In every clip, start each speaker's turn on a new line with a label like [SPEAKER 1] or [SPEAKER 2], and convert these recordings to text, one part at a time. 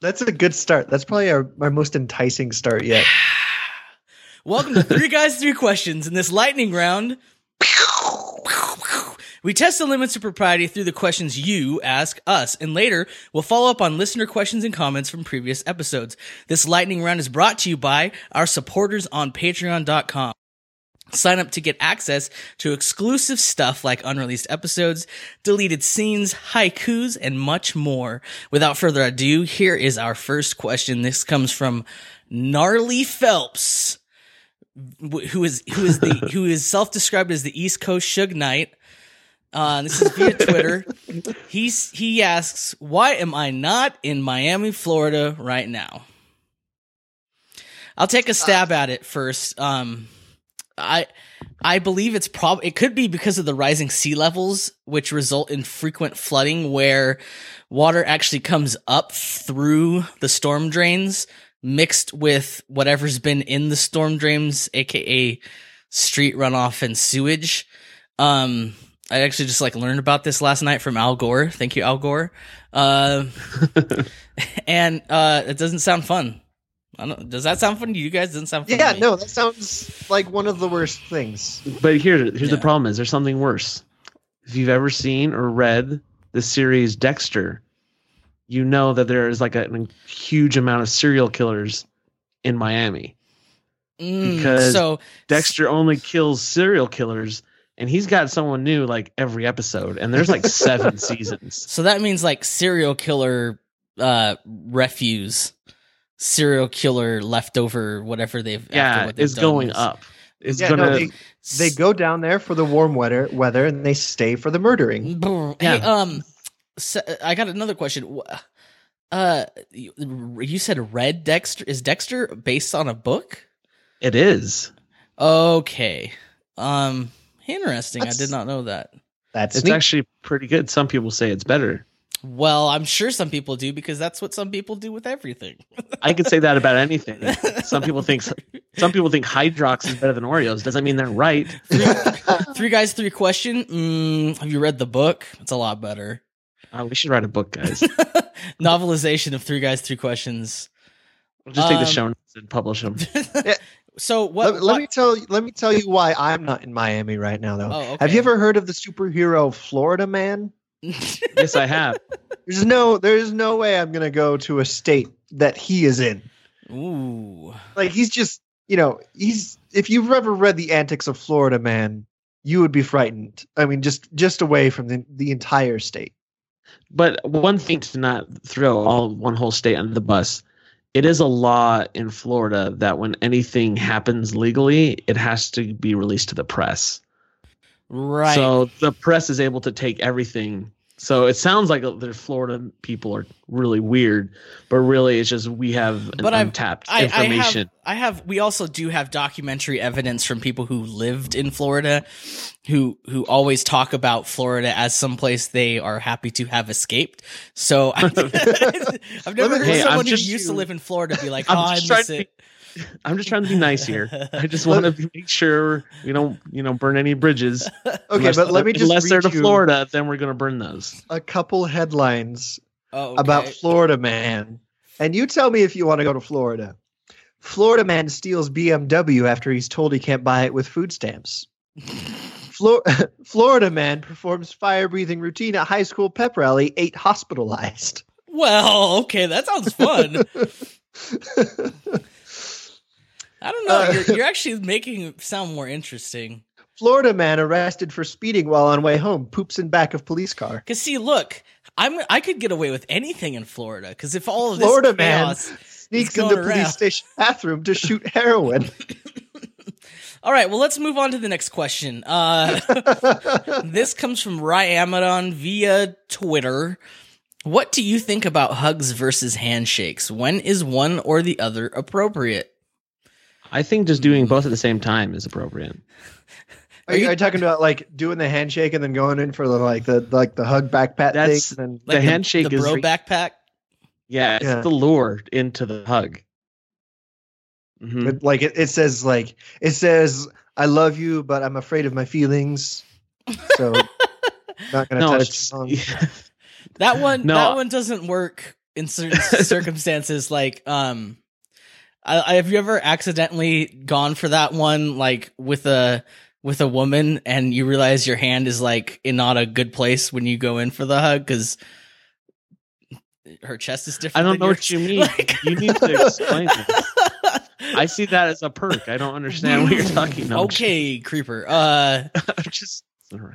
[SPEAKER 1] That's a good start. That's probably our, our most enticing start yet.
[SPEAKER 2] Welcome to Three Guys, Three Questions. In this lightning round, we test the limits of propriety through the questions you ask us, and later we'll follow up on listener questions and comments from previous episodes. This lightning round is brought to you by our supporters on patreon.com. Sign up to get access to exclusive stuff like unreleased episodes, deleted scenes, haikus, and much more. Without further ado, here is our first question. This comes from Gnarly Phelps, who is who is the who is self-described as the East Coast Suge Knight. Uh, this is via Twitter. He's he asks, "Why am I not in Miami, Florida right now?" I'll take a stab at it first. Um, I I believe it's prob it could be because of the rising sea levels, which result in frequent flooding where water actually comes up through the storm drains mixed with whatever's been in the storm drains, aka street runoff and sewage. Um I actually just like learned about this last night from Al Gore. Thank you, Al Gore. Uh, and uh, it doesn't sound fun. I don't, does that sound fun to you guys? Doesn't sound fun.
[SPEAKER 1] Yeah, no, that sounds like one of the worst things.
[SPEAKER 3] But here, here's
[SPEAKER 2] Yeah.
[SPEAKER 3] the problem: is there's something worse. If you've ever seen or read the series Dexter, you know that there is like a, a huge amount of serial killers in Miami.
[SPEAKER 2] Mm,
[SPEAKER 3] because
[SPEAKER 2] so
[SPEAKER 3] Dexter only kills serial killers, and he's got someone new like every episode, and there's like seven seasons.
[SPEAKER 2] so that means like serial killer uh refuse, serial killer leftover whatever they've after
[SPEAKER 3] Yeah,
[SPEAKER 2] what they've
[SPEAKER 3] it's
[SPEAKER 2] done
[SPEAKER 3] going
[SPEAKER 2] is-
[SPEAKER 3] up. Is
[SPEAKER 1] yeah,
[SPEAKER 3] gonna.
[SPEAKER 1] no, they, they go down there for the warm weather, weather, and they stay for the murdering.
[SPEAKER 2] Brr.
[SPEAKER 3] Yeah.
[SPEAKER 2] Hey, um, so, I got another question. Uh, you, you said Read Dexter is Dexter based on a book?
[SPEAKER 3] it is.
[SPEAKER 2] Okay. Um, interesting. I did not know that.
[SPEAKER 1] That's
[SPEAKER 3] It's
[SPEAKER 1] neat.
[SPEAKER 3] actually pretty good. Some people say it's better.
[SPEAKER 2] Well, I'm sure some people do because that's what some people do with everything.
[SPEAKER 3] I could say that about anything. Some people think some people think Hydrox is better than Oreos. Doesn't mean they're right.
[SPEAKER 2] three guys, three question. Mm, have you read the book? It's a lot better.
[SPEAKER 3] Uh, we should write a book, guys.
[SPEAKER 2] Novelization of three guys, three questions.
[SPEAKER 3] We'll just take the
[SPEAKER 2] Um,
[SPEAKER 3] show notes and publish them.
[SPEAKER 2] So what?
[SPEAKER 1] let, let
[SPEAKER 2] what-
[SPEAKER 1] me tell you. Let me tell you why I'm not in Miami right now, though.
[SPEAKER 2] Oh, okay.
[SPEAKER 1] Have you ever heard of the superhero Florida Man?
[SPEAKER 3] Yes, I have.
[SPEAKER 1] There's no. There's no way I'm gonna go to a state that he is in.
[SPEAKER 2] Ooh.
[SPEAKER 1] Like he's just. You know, he's. If you've ever read the antics of Florida Man, you would be frightened. I mean, just just away from the the entire state.
[SPEAKER 3] But one thing to not throw all one whole state under the bus. It is a law in Florida that when anything happens legally, it has to be released to the press.
[SPEAKER 2] Right.
[SPEAKER 3] So the press is able to take everything. So it sounds like the Florida people are really weird, but really it's just we have an
[SPEAKER 2] But I've-
[SPEAKER 3] untapped
[SPEAKER 2] I, I
[SPEAKER 3] information.
[SPEAKER 2] have, I have. We also do have documentary evidence from people who lived in Florida, who who always talk about Florida as someplace they are happy to have escaped. So I've never heard
[SPEAKER 3] Hey,
[SPEAKER 2] someone who used to live in Florida be like, "Oh, I miss it."
[SPEAKER 3] I'm just trying to be nice here. I just want to make sure we don't, you know, burn any bridges.
[SPEAKER 1] Okay,
[SPEAKER 3] Unless-
[SPEAKER 1] but let me just
[SPEAKER 3] unless they're to Florida, then we're gonna burn those.
[SPEAKER 1] a couple headlines
[SPEAKER 2] Oh,
[SPEAKER 1] about. Florida Man, and you tell me if you want to go to Florida. Florida man steals BMW after he's told he can't buy it with food stamps. Flor- Florida man performs fire breathing routine at high school pep rally, eight hospitalized.
[SPEAKER 2] Well, okay, that sounds fun. I don't know.
[SPEAKER 1] Uh,
[SPEAKER 2] you're, you're actually making it sound more interesting.
[SPEAKER 1] Florida man arrested for speeding while on way home poops in back of police car.
[SPEAKER 2] Cause see, look, I'm I could get away with anything in Florida. Cause if all of
[SPEAKER 1] Florida
[SPEAKER 2] this
[SPEAKER 1] man Sneaks into police station bathroom to shoot heroin.
[SPEAKER 2] all right, well, let's move on to the next question. Uh, this comes from Ryamidon via Twitter. What do you think about hugs versus handshakes? When is one or the other appropriate?
[SPEAKER 3] I think just doing both at the same time is appropriate.
[SPEAKER 1] Are you, are you talking about like doing the handshake and then going in for the like the like the hug backpack
[SPEAKER 3] That's-
[SPEAKER 1] thing? And
[SPEAKER 3] The handshake
[SPEAKER 2] the
[SPEAKER 3] is
[SPEAKER 2] bro
[SPEAKER 3] re-
[SPEAKER 2] backpack.
[SPEAKER 3] Yeah, it's
[SPEAKER 1] Yeah.
[SPEAKER 3] the lure into the hug. Mhm.
[SPEAKER 1] But, like it, it says like it says I love you, but I'm afraid of my feelings. So not gonna
[SPEAKER 3] No,
[SPEAKER 1] touch
[SPEAKER 3] it's
[SPEAKER 1] the tongue.
[SPEAKER 2] That one,
[SPEAKER 3] No.
[SPEAKER 2] that one doesn't work in certain circumstances, like um, I, I- have you ever accidentally gone for that one, like with a with a woman, and you realize your hand is like in not a good place when you go in for the hug because her chest is different.
[SPEAKER 3] I
[SPEAKER 2] don't
[SPEAKER 3] know
[SPEAKER 2] yours?
[SPEAKER 3] what you mean.
[SPEAKER 2] Like-
[SPEAKER 3] you need to explain this. I see that as a perk. I don't understand what you're talking about.
[SPEAKER 2] okay, creeper. Uh.
[SPEAKER 3] Just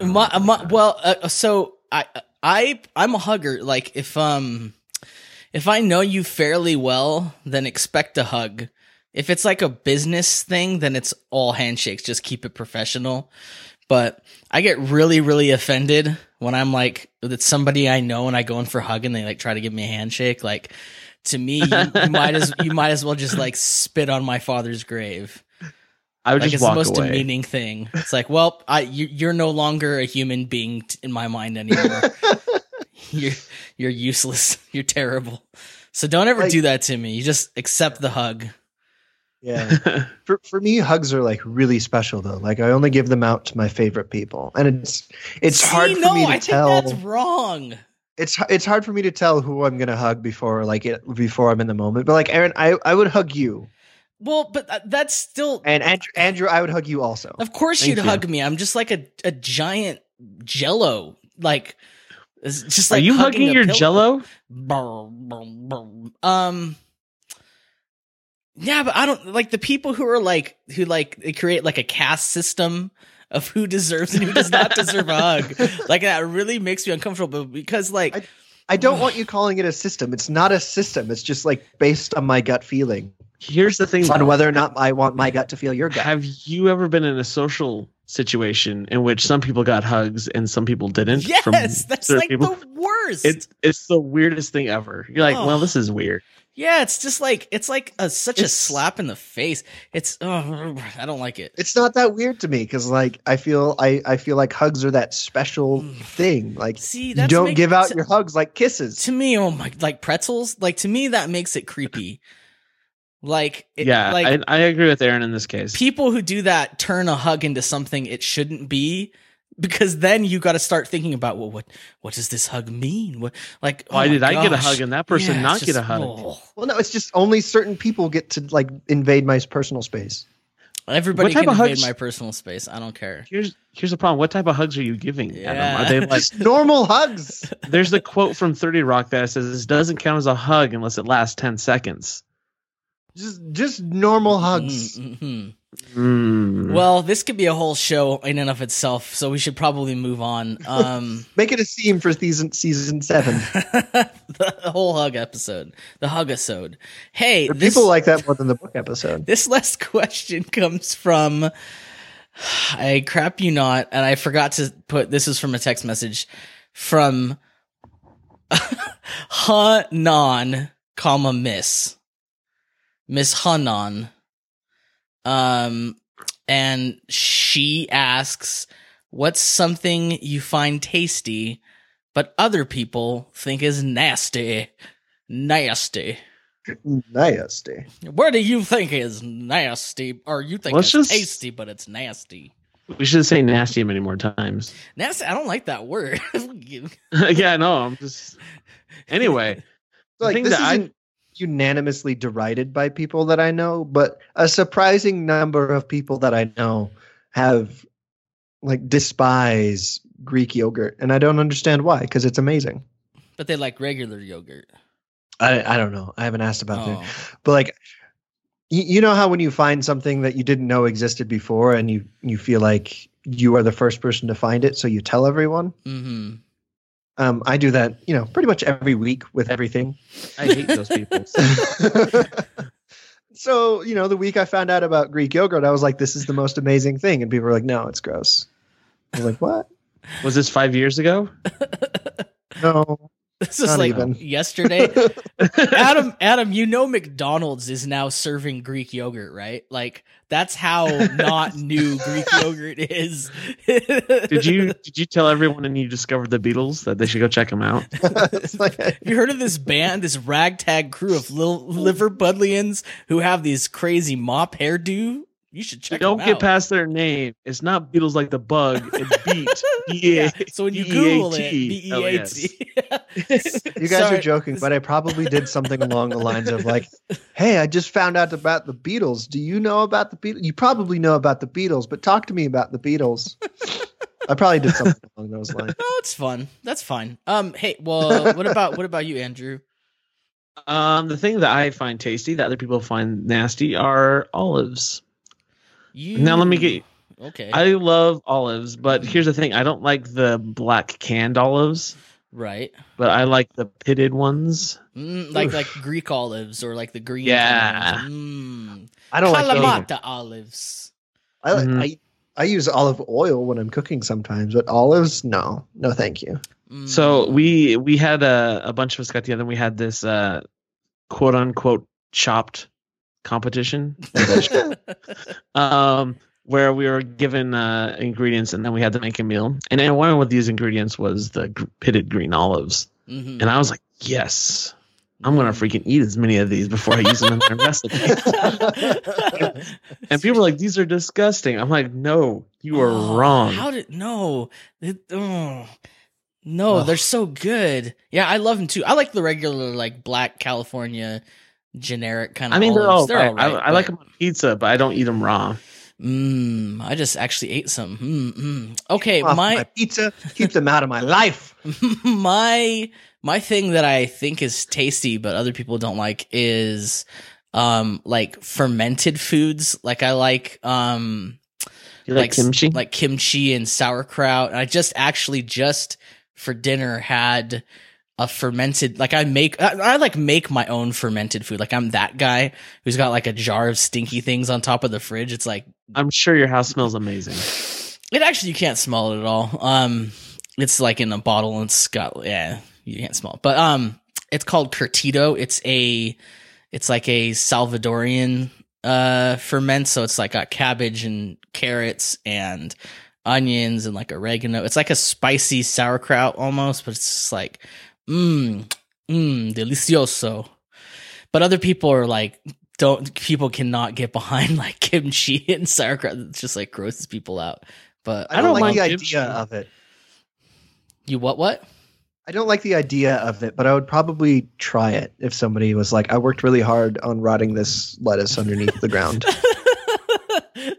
[SPEAKER 2] My, my, well, uh, so I, I, I'm a hugger. Like if um, if I know you fairly well, then expect a hug. If it's like a business thing, then it's all handshakes. Just keep it professional. But I get really, really offended when I'm like, it's somebody I know and I go in for a hug and they like try to give me a handshake. Like to me, you, you might as you might as well just like spit on my father's grave
[SPEAKER 3] I would
[SPEAKER 2] like
[SPEAKER 3] just
[SPEAKER 2] it's the most
[SPEAKER 3] away.
[SPEAKER 2] demeaning thing. It's like, well, I you, you're no longer a human being t- in my mind anymore. you're you're useless. You're terrible. So don't ever
[SPEAKER 1] Like-
[SPEAKER 2] do that to me. You just accept the hug.
[SPEAKER 1] Yeah. For for me, hugs are like really special though. Like I only give them out to my favorite people, and it's it's
[SPEAKER 2] See,
[SPEAKER 1] hard for
[SPEAKER 2] no,
[SPEAKER 1] me to
[SPEAKER 2] I
[SPEAKER 1] tell.
[SPEAKER 2] think that's wrong.
[SPEAKER 1] it's it's hard for me to tell who I'm gonna hug before like it before I'm in the moment. But like Aaron, I I would hug you,
[SPEAKER 2] Well, but uh, that's still.
[SPEAKER 1] and Andrew, Andrew I would hug you also.
[SPEAKER 2] Of course,
[SPEAKER 3] Thank
[SPEAKER 2] you'd
[SPEAKER 3] you.
[SPEAKER 2] hug me. I'm just like a a giant Jello. Like, it's just
[SPEAKER 3] Are you
[SPEAKER 2] hugging
[SPEAKER 3] hugging your
[SPEAKER 2] pillow.
[SPEAKER 3] jello?
[SPEAKER 2] Brr, brr, brr. Um. Yeah, but I don't like the people who are like who like they create like a caste system of who deserves and who does not deserve a hug. Like that really makes me uncomfortable because like
[SPEAKER 1] I don't want you calling it a system. It's not a system. It's just like based on my gut feeling
[SPEAKER 3] Here's the thing.
[SPEAKER 1] on whether or not I want my gut to feel your gut.
[SPEAKER 3] Have you ever been in a social situation in which some people got hugs and some people didn't? from
[SPEAKER 2] yes, that's like
[SPEAKER 3] people?
[SPEAKER 2] the worst.
[SPEAKER 3] It's it's the weirdest thing ever. You're like,
[SPEAKER 2] Oh.
[SPEAKER 3] well, this is weird.
[SPEAKER 2] yeah, it's just like it's like a, such a slap in the face. It's oh, I don't like it.
[SPEAKER 1] It's not that weird to me because like I feel I I feel like hugs are that special thing. Like
[SPEAKER 2] See,
[SPEAKER 1] you don't
[SPEAKER 2] make-
[SPEAKER 1] give out
[SPEAKER 2] to-
[SPEAKER 1] your hugs like kisses.
[SPEAKER 2] to me oh my like pretzels like to me that makes it creepy like it,
[SPEAKER 3] yeah,
[SPEAKER 2] like
[SPEAKER 3] I, I agree with Aaron in this case.
[SPEAKER 2] people who do that turn a hug into something it shouldn't be because then you got to start thinking about well what what does this hug mean what like oh
[SPEAKER 3] Why
[SPEAKER 2] my
[SPEAKER 3] did I get a hug and that person
[SPEAKER 2] Yeah,
[SPEAKER 3] not
[SPEAKER 2] it's
[SPEAKER 3] get a hug?
[SPEAKER 2] oh.
[SPEAKER 1] Well, no, it's just only certain people get to like invade my personal space.
[SPEAKER 2] everybody
[SPEAKER 3] What type
[SPEAKER 2] can
[SPEAKER 3] of
[SPEAKER 2] invade
[SPEAKER 3] hugs-
[SPEAKER 2] my personal space i don't care
[SPEAKER 3] Here's here's the problem. What type of hugs are you giving?
[SPEAKER 2] Yeah.
[SPEAKER 3] Adam? Are they like?
[SPEAKER 1] Just normal hugs.
[SPEAKER 3] There's the quote from Thirty Rock that says this doesn't count as a hug unless it lasts ten seconds.
[SPEAKER 1] Just just normal hugs.
[SPEAKER 2] Mhm.
[SPEAKER 3] Mm.
[SPEAKER 2] well this could be a whole show in and of itself so we should probably move on um
[SPEAKER 1] Make it a theme for season season seven.
[SPEAKER 2] the whole hug episode, the hug episode. Hey, this,
[SPEAKER 1] People like that more than the book episode.
[SPEAKER 2] this last question comes from I crap you not, and I forgot to put this is from a text message from Hanan, comma Miss Miss Hanan, um, and she asks, "What's something you find tasty?" But other people think is nasty. Nasty.
[SPEAKER 1] Nasty.
[SPEAKER 2] What do you think is nasty? Or you think
[SPEAKER 3] Let's
[SPEAKER 2] it's
[SPEAKER 3] just-
[SPEAKER 2] tasty, but it's nasty?
[SPEAKER 3] we should say nasty many more times.
[SPEAKER 2] Nasty. I don't like that word.
[SPEAKER 3] yeah, no, I'm just. Anyway, the
[SPEAKER 1] Like
[SPEAKER 3] thing
[SPEAKER 1] this
[SPEAKER 3] that I-
[SPEAKER 1] isn't unanimously derided by people that I know, but a surprising number of people that I know have like despise Greek yogurt, and I don't understand why because it's amazing.
[SPEAKER 2] but they like regular yogurt.
[SPEAKER 1] I I don't know. I haven't asked about that.
[SPEAKER 2] Oh.
[SPEAKER 1] but like you, you know how when you find something that you didn't know existed before and you you feel like you are the first person to find it so you tell everyone
[SPEAKER 2] hmm
[SPEAKER 1] um i do that you know pretty much every week with everything.
[SPEAKER 3] I hate those people.
[SPEAKER 1] so you know the week i found out about greek yogurt i was like this is the most amazing thing. And people were like no it's gross. I was like what?
[SPEAKER 3] Was this five years ago?
[SPEAKER 1] no
[SPEAKER 2] This is
[SPEAKER 1] Not
[SPEAKER 2] like
[SPEAKER 1] even.
[SPEAKER 2] yesterday. Adam, Adam, you know McDonald's is now serving Greek yogurt, right? Like that's how not new Greek yogurt is.
[SPEAKER 3] Did you did you tell everyone and you discovered the Beatles that they should go check them out?
[SPEAKER 1] Like,
[SPEAKER 2] Have you heard of this band, this ragtag crew of little Liverpudlians who have these crazy mop hairdo You should check.
[SPEAKER 3] Don't
[SPEAKER 2] them
[SPEAKER 3] get
[SPEAKER 2] out.
[SPEAKER 3] past their name. It's not Beatles like the bug. It's Beat.
[SPEAKER 2] Yeah. So when you Google it, B
[SPEAKER 3] B-E-A-T.
[SPEAKER 2] E
[SPEAKER 3] Oh,
[SPEAKER 2] A
[SPEAKER 3] yes.
[SPEAKER 2] T.
[SPEAKER 1] You guys
[SPEAKER 2] Sorry.
[SPEAKER 1] are joking, but I probably did something along the lines of like, "Hey, I just found out about the Beatles. Do you know about the Beatles? You probably know about the Beatles, but talk to me about the Beatles." I probably did something along those lines.
[SPEAKER 2] No, it's fun. That's fine. Um, hey, well, what about what about you, Andrew?
[SPEAKER 3] Um, the thing that I find tasty that other people find nasty are olives.
[SPEAKER 2] You
[SPEAKER 3] Now let me get.
[SPEAKER 2] You Okay.
[SPEAKER 3] I love olives, but here's the thing: I don't like the black canned olives,
[SPEAKER 2] right.
[SPEAKER 3] but I like the pitted ones.
[SPEAKER 2] Mm, like
[SPEAKER 1] Oof.
[SPEAKER 2] like Greek olives or like the green.
[SPEAKER 3] Yeah.
[SPEAKER 2] kind. Mm.
[SPEAKER 1] I don't like. those.
[SPEAKER 2] Kalamata olives.
[SPEAKER 1] I, like
[SPEAKER 3] Mhm.
[SPEAKER 1] I I use olive oil when I'm cooking sometimes, but olives, no, no, thank you.
[SPEAKER 2] Mm.
[SPEAKER 3] So we we had a, a bunch of us got together. and We had this uh, quote unquote chopped competition, um, where we were given uh, ingredients and then we had to make a meal. And then one of these ingredients was the pitted green olives,
[SPEAKER 2] Mhm.
[SPEAKER 3] and I was like, yes. I'm gonna freaking eat as many of these before I use them in my recipe. And people are like, "These are disgusting." I'm like, "No, you are
[SPEAKER 2] Oh,
[SPEAKER 3] wrong."
[SPEAKER 2] How did no? It- oh. No,
[SPEAKER 1] Ugh.
[SPEAKER 2] they're so good. Yeah, I love them too. I like the regular like black California generic kind of.
[SPEAKER 3] I mean, they're all
[SPEAKER 2] olives.
[SPEAKER 3] right.
[SPEAKER 2] all right.
[SPEAKER 3] I, I like them on pizza, but I don't eat them raw.
[SPEAKER 2] Mm, I just actually ate some. Mm, mm. Okay,
[SPEAKER 1] Off
[SPEAKER 2] my
[SPEAKER 1] my pizza, keep them out of my life.
[SPEAKER 2] my my thing that I think is tasty but other people don't like is um like fermented foods. Like I like um
[SPEAKER 3] You like, kimchi?
[SPEAKER 2] like kimchi and sauerkraut. And I just actually just for dinner had a fermented like I make I, I like make my own fermented food. Like I'm that guy who's got like a jar of stinky things on top of the fridge. It's like
[SPEAKER 3] I'm sure your house smells amazing.
[SPEAKER 2] it actually you can't smell it at all. Um, it's like in a bottle and it's got yeah you can't smell it. But um, it's called Curtido. It's a it's like a Salvadorian uh ferment. So it's like got cabbage and carrots and onions and like oregano. It's like a spicy sauerkraut almost, but it's just like mmm mmm delicioso. But other people are like don't people cannot get behind like kimchi and sauerkraut. It's just like grosses people out. But
[SPEAKER 1] I don't,
[SPEAKER 3] don't
[SPEAKER 1] like the
[SPEAKER 3] kimchi.
[SPEAKER 1] idea of it.
[SPEAKER 2] you what what?
[SPEAKER 1] I don't like the idea of it, but I would probably try it if somebody was like, "I worked really hard on rotting this lettuce underneath the ground."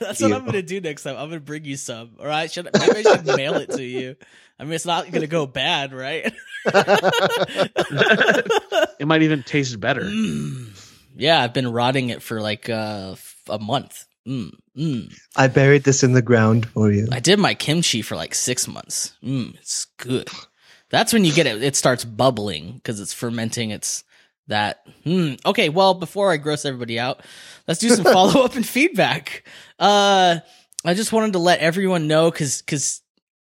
[SPEAKER 2] That's what I'm gonna do next time. I'm gonna bring you some. All right, should maybe I should mail it to you. I mean, it's not gonna go bad, right?
[SPEAKER 3] It might even taste better.
[SPEAKER 2] Mm. Yeah, I've been rotting it for like uh, f- a month. Mm, mm.
[SPEAKER 1] I buried this in the ground for you.
[SPEAKER 2] I did my kimchi for like six months. Mm, it's good. That's when you get it. It starts bubbling because it's fermenting. It's that. Mm. Okay, well, before I gross everybody out, let's do some follow up and feedback. Uh, I just wanted to let everyone know because because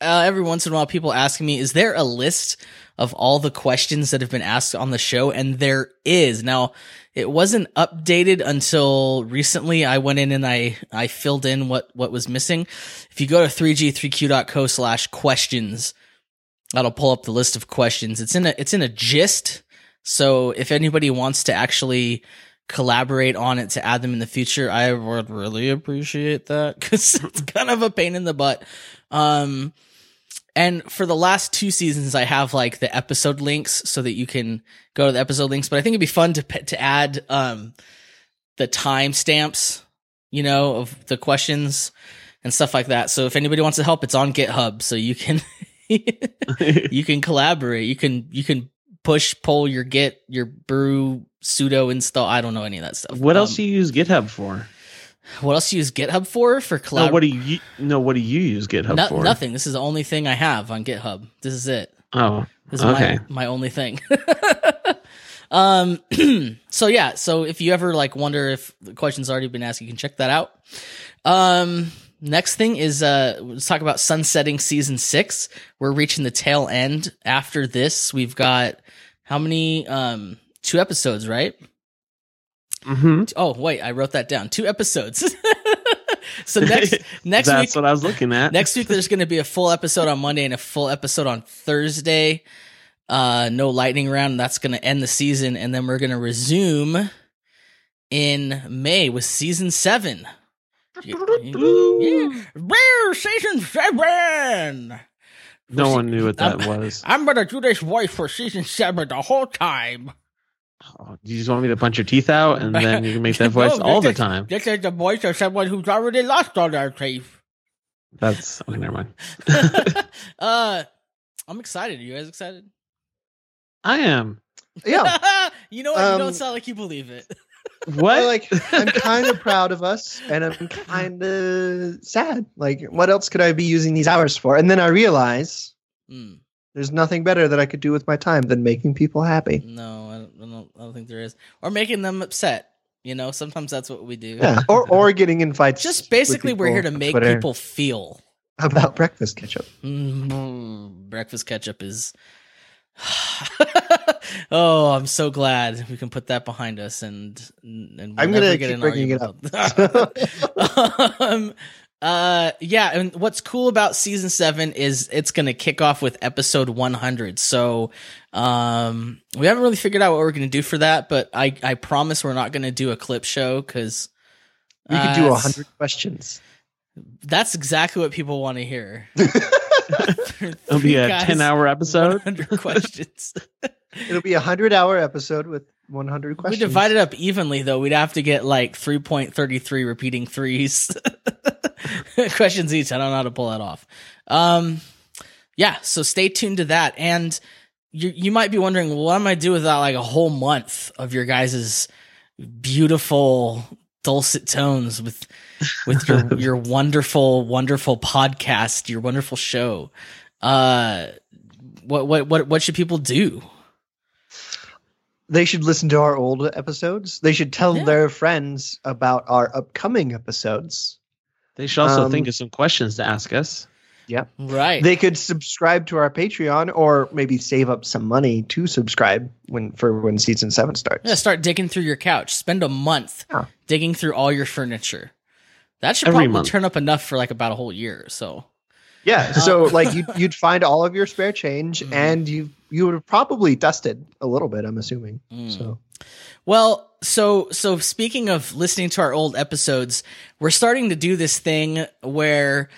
[SPEAKER 2] uh, every once in a while people asking me, is there a list of all the questions that have been asked on the show? And there is now. It wasn't updated until recently. I went in and I, I filled in what, what was missing. If you go to 3g3q.co slash questions, that'll pull up the list of questions. It's in a, it's in a gist. So if anybody wants to actually collaborate on it to add them in the future, I would really appreciate that because it's kind of a pain in the butt. Um, and for the last two seasons, I have like the episode links so that you can go to the episode links. But I think it'd be fun to to add um the timestamps, you know, of the questions and stuff like that. So if anybody wants to help, it's on GitHub, so you can you can collaborate. You can you can push pull your Git your brew sudo install. I don't know any of that stuff.
[SPEAKER 3] what else
[SPEAKER 2] Um,
[SPEAKER 3] do you use GitHub for?
[SPEAKER 2] what else do you use GitHub for? For
[SPEAKER 3] No, what do you no? What do you use GitHub
[SPEAKER 2] No-
[SPEAKER 3] for?
[SPEAKER 2] nothing. This is the only thing I have on GitHub. This is it.
[SPEAKER 3] Oh,
[SPEAKER 2] This is
[SPEAKER 3] Okay.
[SPEAKER 2] my, my only thing. um so yeah, so if you ever like wonder if the question's already been asked, you can check that out. Um next thing is uh let's talk about sunsetting season 6. We're reaching the tail end. After this, we've got how many um two episodes, right?
[SPEAKER 3] mm-hmm.
[SPEAKER 2] Oh, wait, I wrote that down. Two episodes. so next next
[SPEAKER 3] That's
[SPEAKER 2] week
[SPEAKER 3] what I was looking at.
[SPEAKER 2] Next week there's going to be a full episode on Monday and a full episode on Thursday. Uh, no lightning round. That's going to end the season, and then we're going to resume in May with season seven. Yeah. yeah. Rare season seven.
[SPEAKER 3] No one knew what that
[SPEAKER 2] I'm-
[SPEAKER 3] was.
[SPEAKER 2] I'm gonna do this voice for season seven the whole time.
[SPEAKER 3] Oh, you just want me to punch your teeth out and then you can make that voice
[SPEAKER 2] No,
[SPEAKER 3] all the
[SPEAKER 2] is-
[SPEAKER 3] time.
[SPEAKER 2] This is the voice of someone who's already lost all their teeth.
[SPEAKER 3] That's okay. Never mind.
[SPEAKER 2] uh, I'm excited. Are you guys excited?
[SPEAKER 3] I am.
[SPEAKER 1] Yeah.
[SPEAKER 2] you know what? you
[SPEAKER 1] Um,
[SPEAKER 2] don't sound like you believe it.
[SPEAKER 3] What?
[SPEAKER 1] Well, like I'm kind of proud of us, and I'm kind of sad. Like, what else could I be using these hours for? And then I realize
[SPEAKER 2] Mm,
[SPEAKER 1] there's nothing better that I could do with my time than making people happy.
[SPEAKER 2] no, I don't, I don't. I don't think there is. Or making them upset. You know, sometimes that's what we do.
[SPEAKER 1] Yeah, or or getting in fights.
[SPEAKER 2] Just basically, we're here to make
[SPEAKER 1] Twitter
[SPEAKER 2] people feel.
[SPEAKER 1] about breakfast ketchup.
[SPEAKER 2] Mm, breakfast ketchup is. oh, I'm so glad we can put that behind us, and and we'll
[SPEAKER 1] I'm gonna
[SPEAKER 2] get
[SPEAKER 1] keep bringing it
[SPEAKER 2] that. um, uh, yeah, and what's cool about season seven is it's gonna kick off with episode 100. So, um, we haven't really figured out what we're gonna do for that, but I I promise we're not gonna do a clip show because
[SPEAKER 1] We could do a hundred questions.
[SPEAKER 2] That's exactly what people want to hear.
[SPEAKER 3] It'll be a ten-hour episode.
[SPEAKER 2] 100 questions.
[SPEAKER 1] It'll be a hundred hour episode with 100 questions.
[SPEAKER 2] we
[SPEAKER 1] questions.
[SPEAKER 2] divide it up evenly, though. We'd have to get like 3.33 repeating threes questions each. I don't know how to pull that off. Um, yeah, so stay tuned to that. And you you might be wondering, well, what am I do without like a whole month of your guys' beautiful dulcet tones with with your your wonderful wonderful podcast, your wonderful show. Uh, what what what what should people do?
[SPEAKER 1] They should listen to our old episodes. They should tell
[SPEAKER 2] Yeah.
[SPEAKER 1] their friends about our upcoming episodes.
[SPEAKER 3] They should also
[SPEAKER 1] Um,
[SPEAKER 3] think of some questions to ask us.
[SPEAKER 2] Right.
[SPEAKER 1] They could subscribe to our Patreon or maybe save up some money to subscribe when for when season 7 starts.
[SPEAKER 2] Yeah, start digging through your couch. Spend a month
[SPEAKER 1] Yeah.
[SPEAKER 2] digging through all your furniture. That should
[SPEAKER 3] Every
[SPEAKER 2] probably
[SPEAKER 3] month.
[SPEAKER 2] turn up enough for like about a whole year. So
[SPEAKER 1] Yeah, so like you'd, you'd find all of your spare change
[SPEAKER 2] Mhm.
[SPEAKER 1] and you you would have probably dusted a little bit, I'm assuming.
[SPEAKER 2] Mm.
[SPEAKER 1] So
[SPEAKER 2] Well, so so speaking of listening to our old episodes, we're starting to do this thing where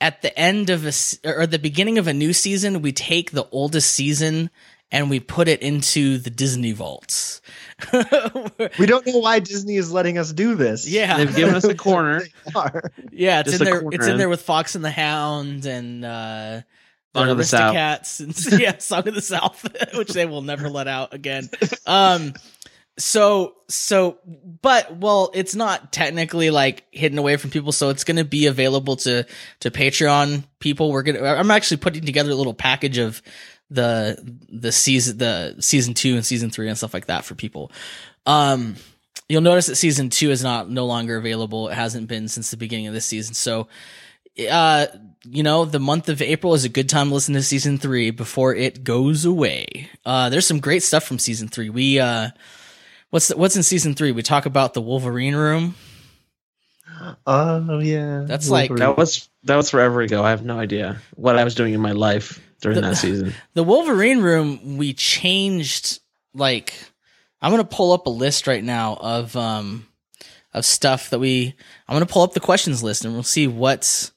[SPEAKER 2] at the end of a or the beginning of a new season, we take the oldest season and we put it into the Disney vaults.
[SPEAKER 1] we don't know why Disney is letting us do this.
[SPEAKER 2] yeah,
[SPEAKER 3] They've given us a corner.
[SPEAKER 2] Yeah, it's
[SPEAKER 3] just
[SPEAKER 2] in there. It's in
[SPEAKER 3] in.
[SPEAKER 2] there with Fox and the Hound and uh,
[SPEAKER 3] Song of the South.
[SPEAKER 2] Aristocats and yeah, Song of the South, which they will never let out again. Um, so so, but well, it's not technically like hidden away from people, so it's going to be available to to Patreon people. We're gonna. I'm actually putting together a little package of the the season the season two and season three and stuff like that for people. Um, you'll notice that season two is not no longer available. It hasn't been since the beginning of this season. So, uh, you know, the month of April is a good time to listen to season three before it goes away. Uh, there's some great stuff from season three. We, uh, what's, the, what's in season three? We talk about the Wolverine room.
[SPEAKER 1] Oh yeah.
[SPEAKER 2] That's like-
[SPEAKER 3] That was that was forever ago. I have no idea what I was doing in my life during
[SPEAKER 2] The-
[SPEAKER 3] that season.
[SPEAKER 2] The Wolverine room, we changed, like, I'm going to pull up a list right now of, um, of stuff that we, I'm going to pull up the questions list and we'll see what's,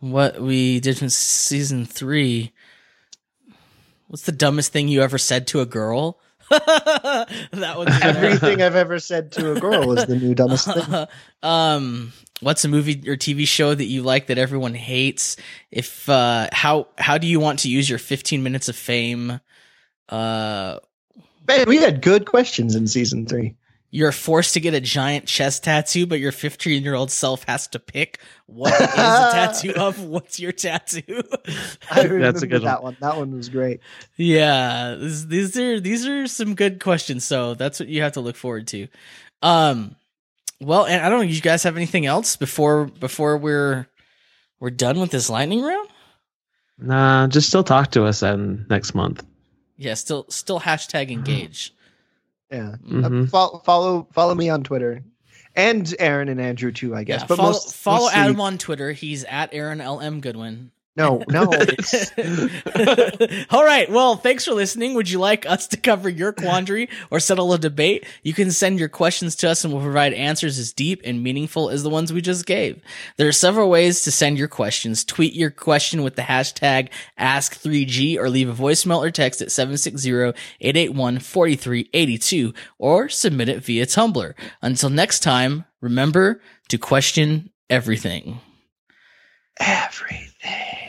[SPEAKER 2] what we did in season three. What's the dumbest thing you ever said to a girl? that one's there.
[SPEAKER 1] Everything I've ever said to a girl is the new dumbest thing.
[SPEAKER 2] um, what's a movie or TV show that you like that everyone hates? If uh, how how do you want to use your 15 minutes of fame? Uh,
[SPEAKER 1] Man, we had good questions in season three.
[SPEAKER 2] You're forced to get a giant chest tattoo, but your 15 year old self has to pick what is a tattoo of. What's your tattoo?
[SPEAKER 1] I remember
[SPEAKER 3] That's a good
[SPEAKER 1] that one. That one was great.
[SPEAKER 2] yeah, this, these are these are some good questions. So that's what you have to look forward to. Um, well, and I don't know. You guys have anything else before before we're we're done with this lightning round?
[SPEAKER 3] Nah, just still talk to us then next month.
[SPEAKER 2] Yeah, still still hashtag engage.
[SPEAKER 1] Yeah.
[SPEAKER 3] Mhm.
[SPEAKER 1] Uh, follow, follow follow me on Twitter. And Aaron and Andrew too, I guess.
[SPEAKER 2] Yeah,
[SPEAKER 1] but
[SPEAKER 2] follow
[SPEAKER 1] most,
[SPEAKER 2] follow Adam on Twitter. He's at Aaron LM Goodwin.
[SPEAKER 1] No, no.
[SPEAKER 2] All right. Well, thanks for listening. Would you like us to cover your quandary or settle a debate? You can send your questions to us and we'll provide answers as deep and meaningful as the ones we just gave. There are several ways to send your questions. Tweet your question with the hashtag Ask3G or leave a voicemail or text at 760-881-4382 or submit it via Tumblr. Until next time, remember to question everything.
[SPEAKER 1] Everything.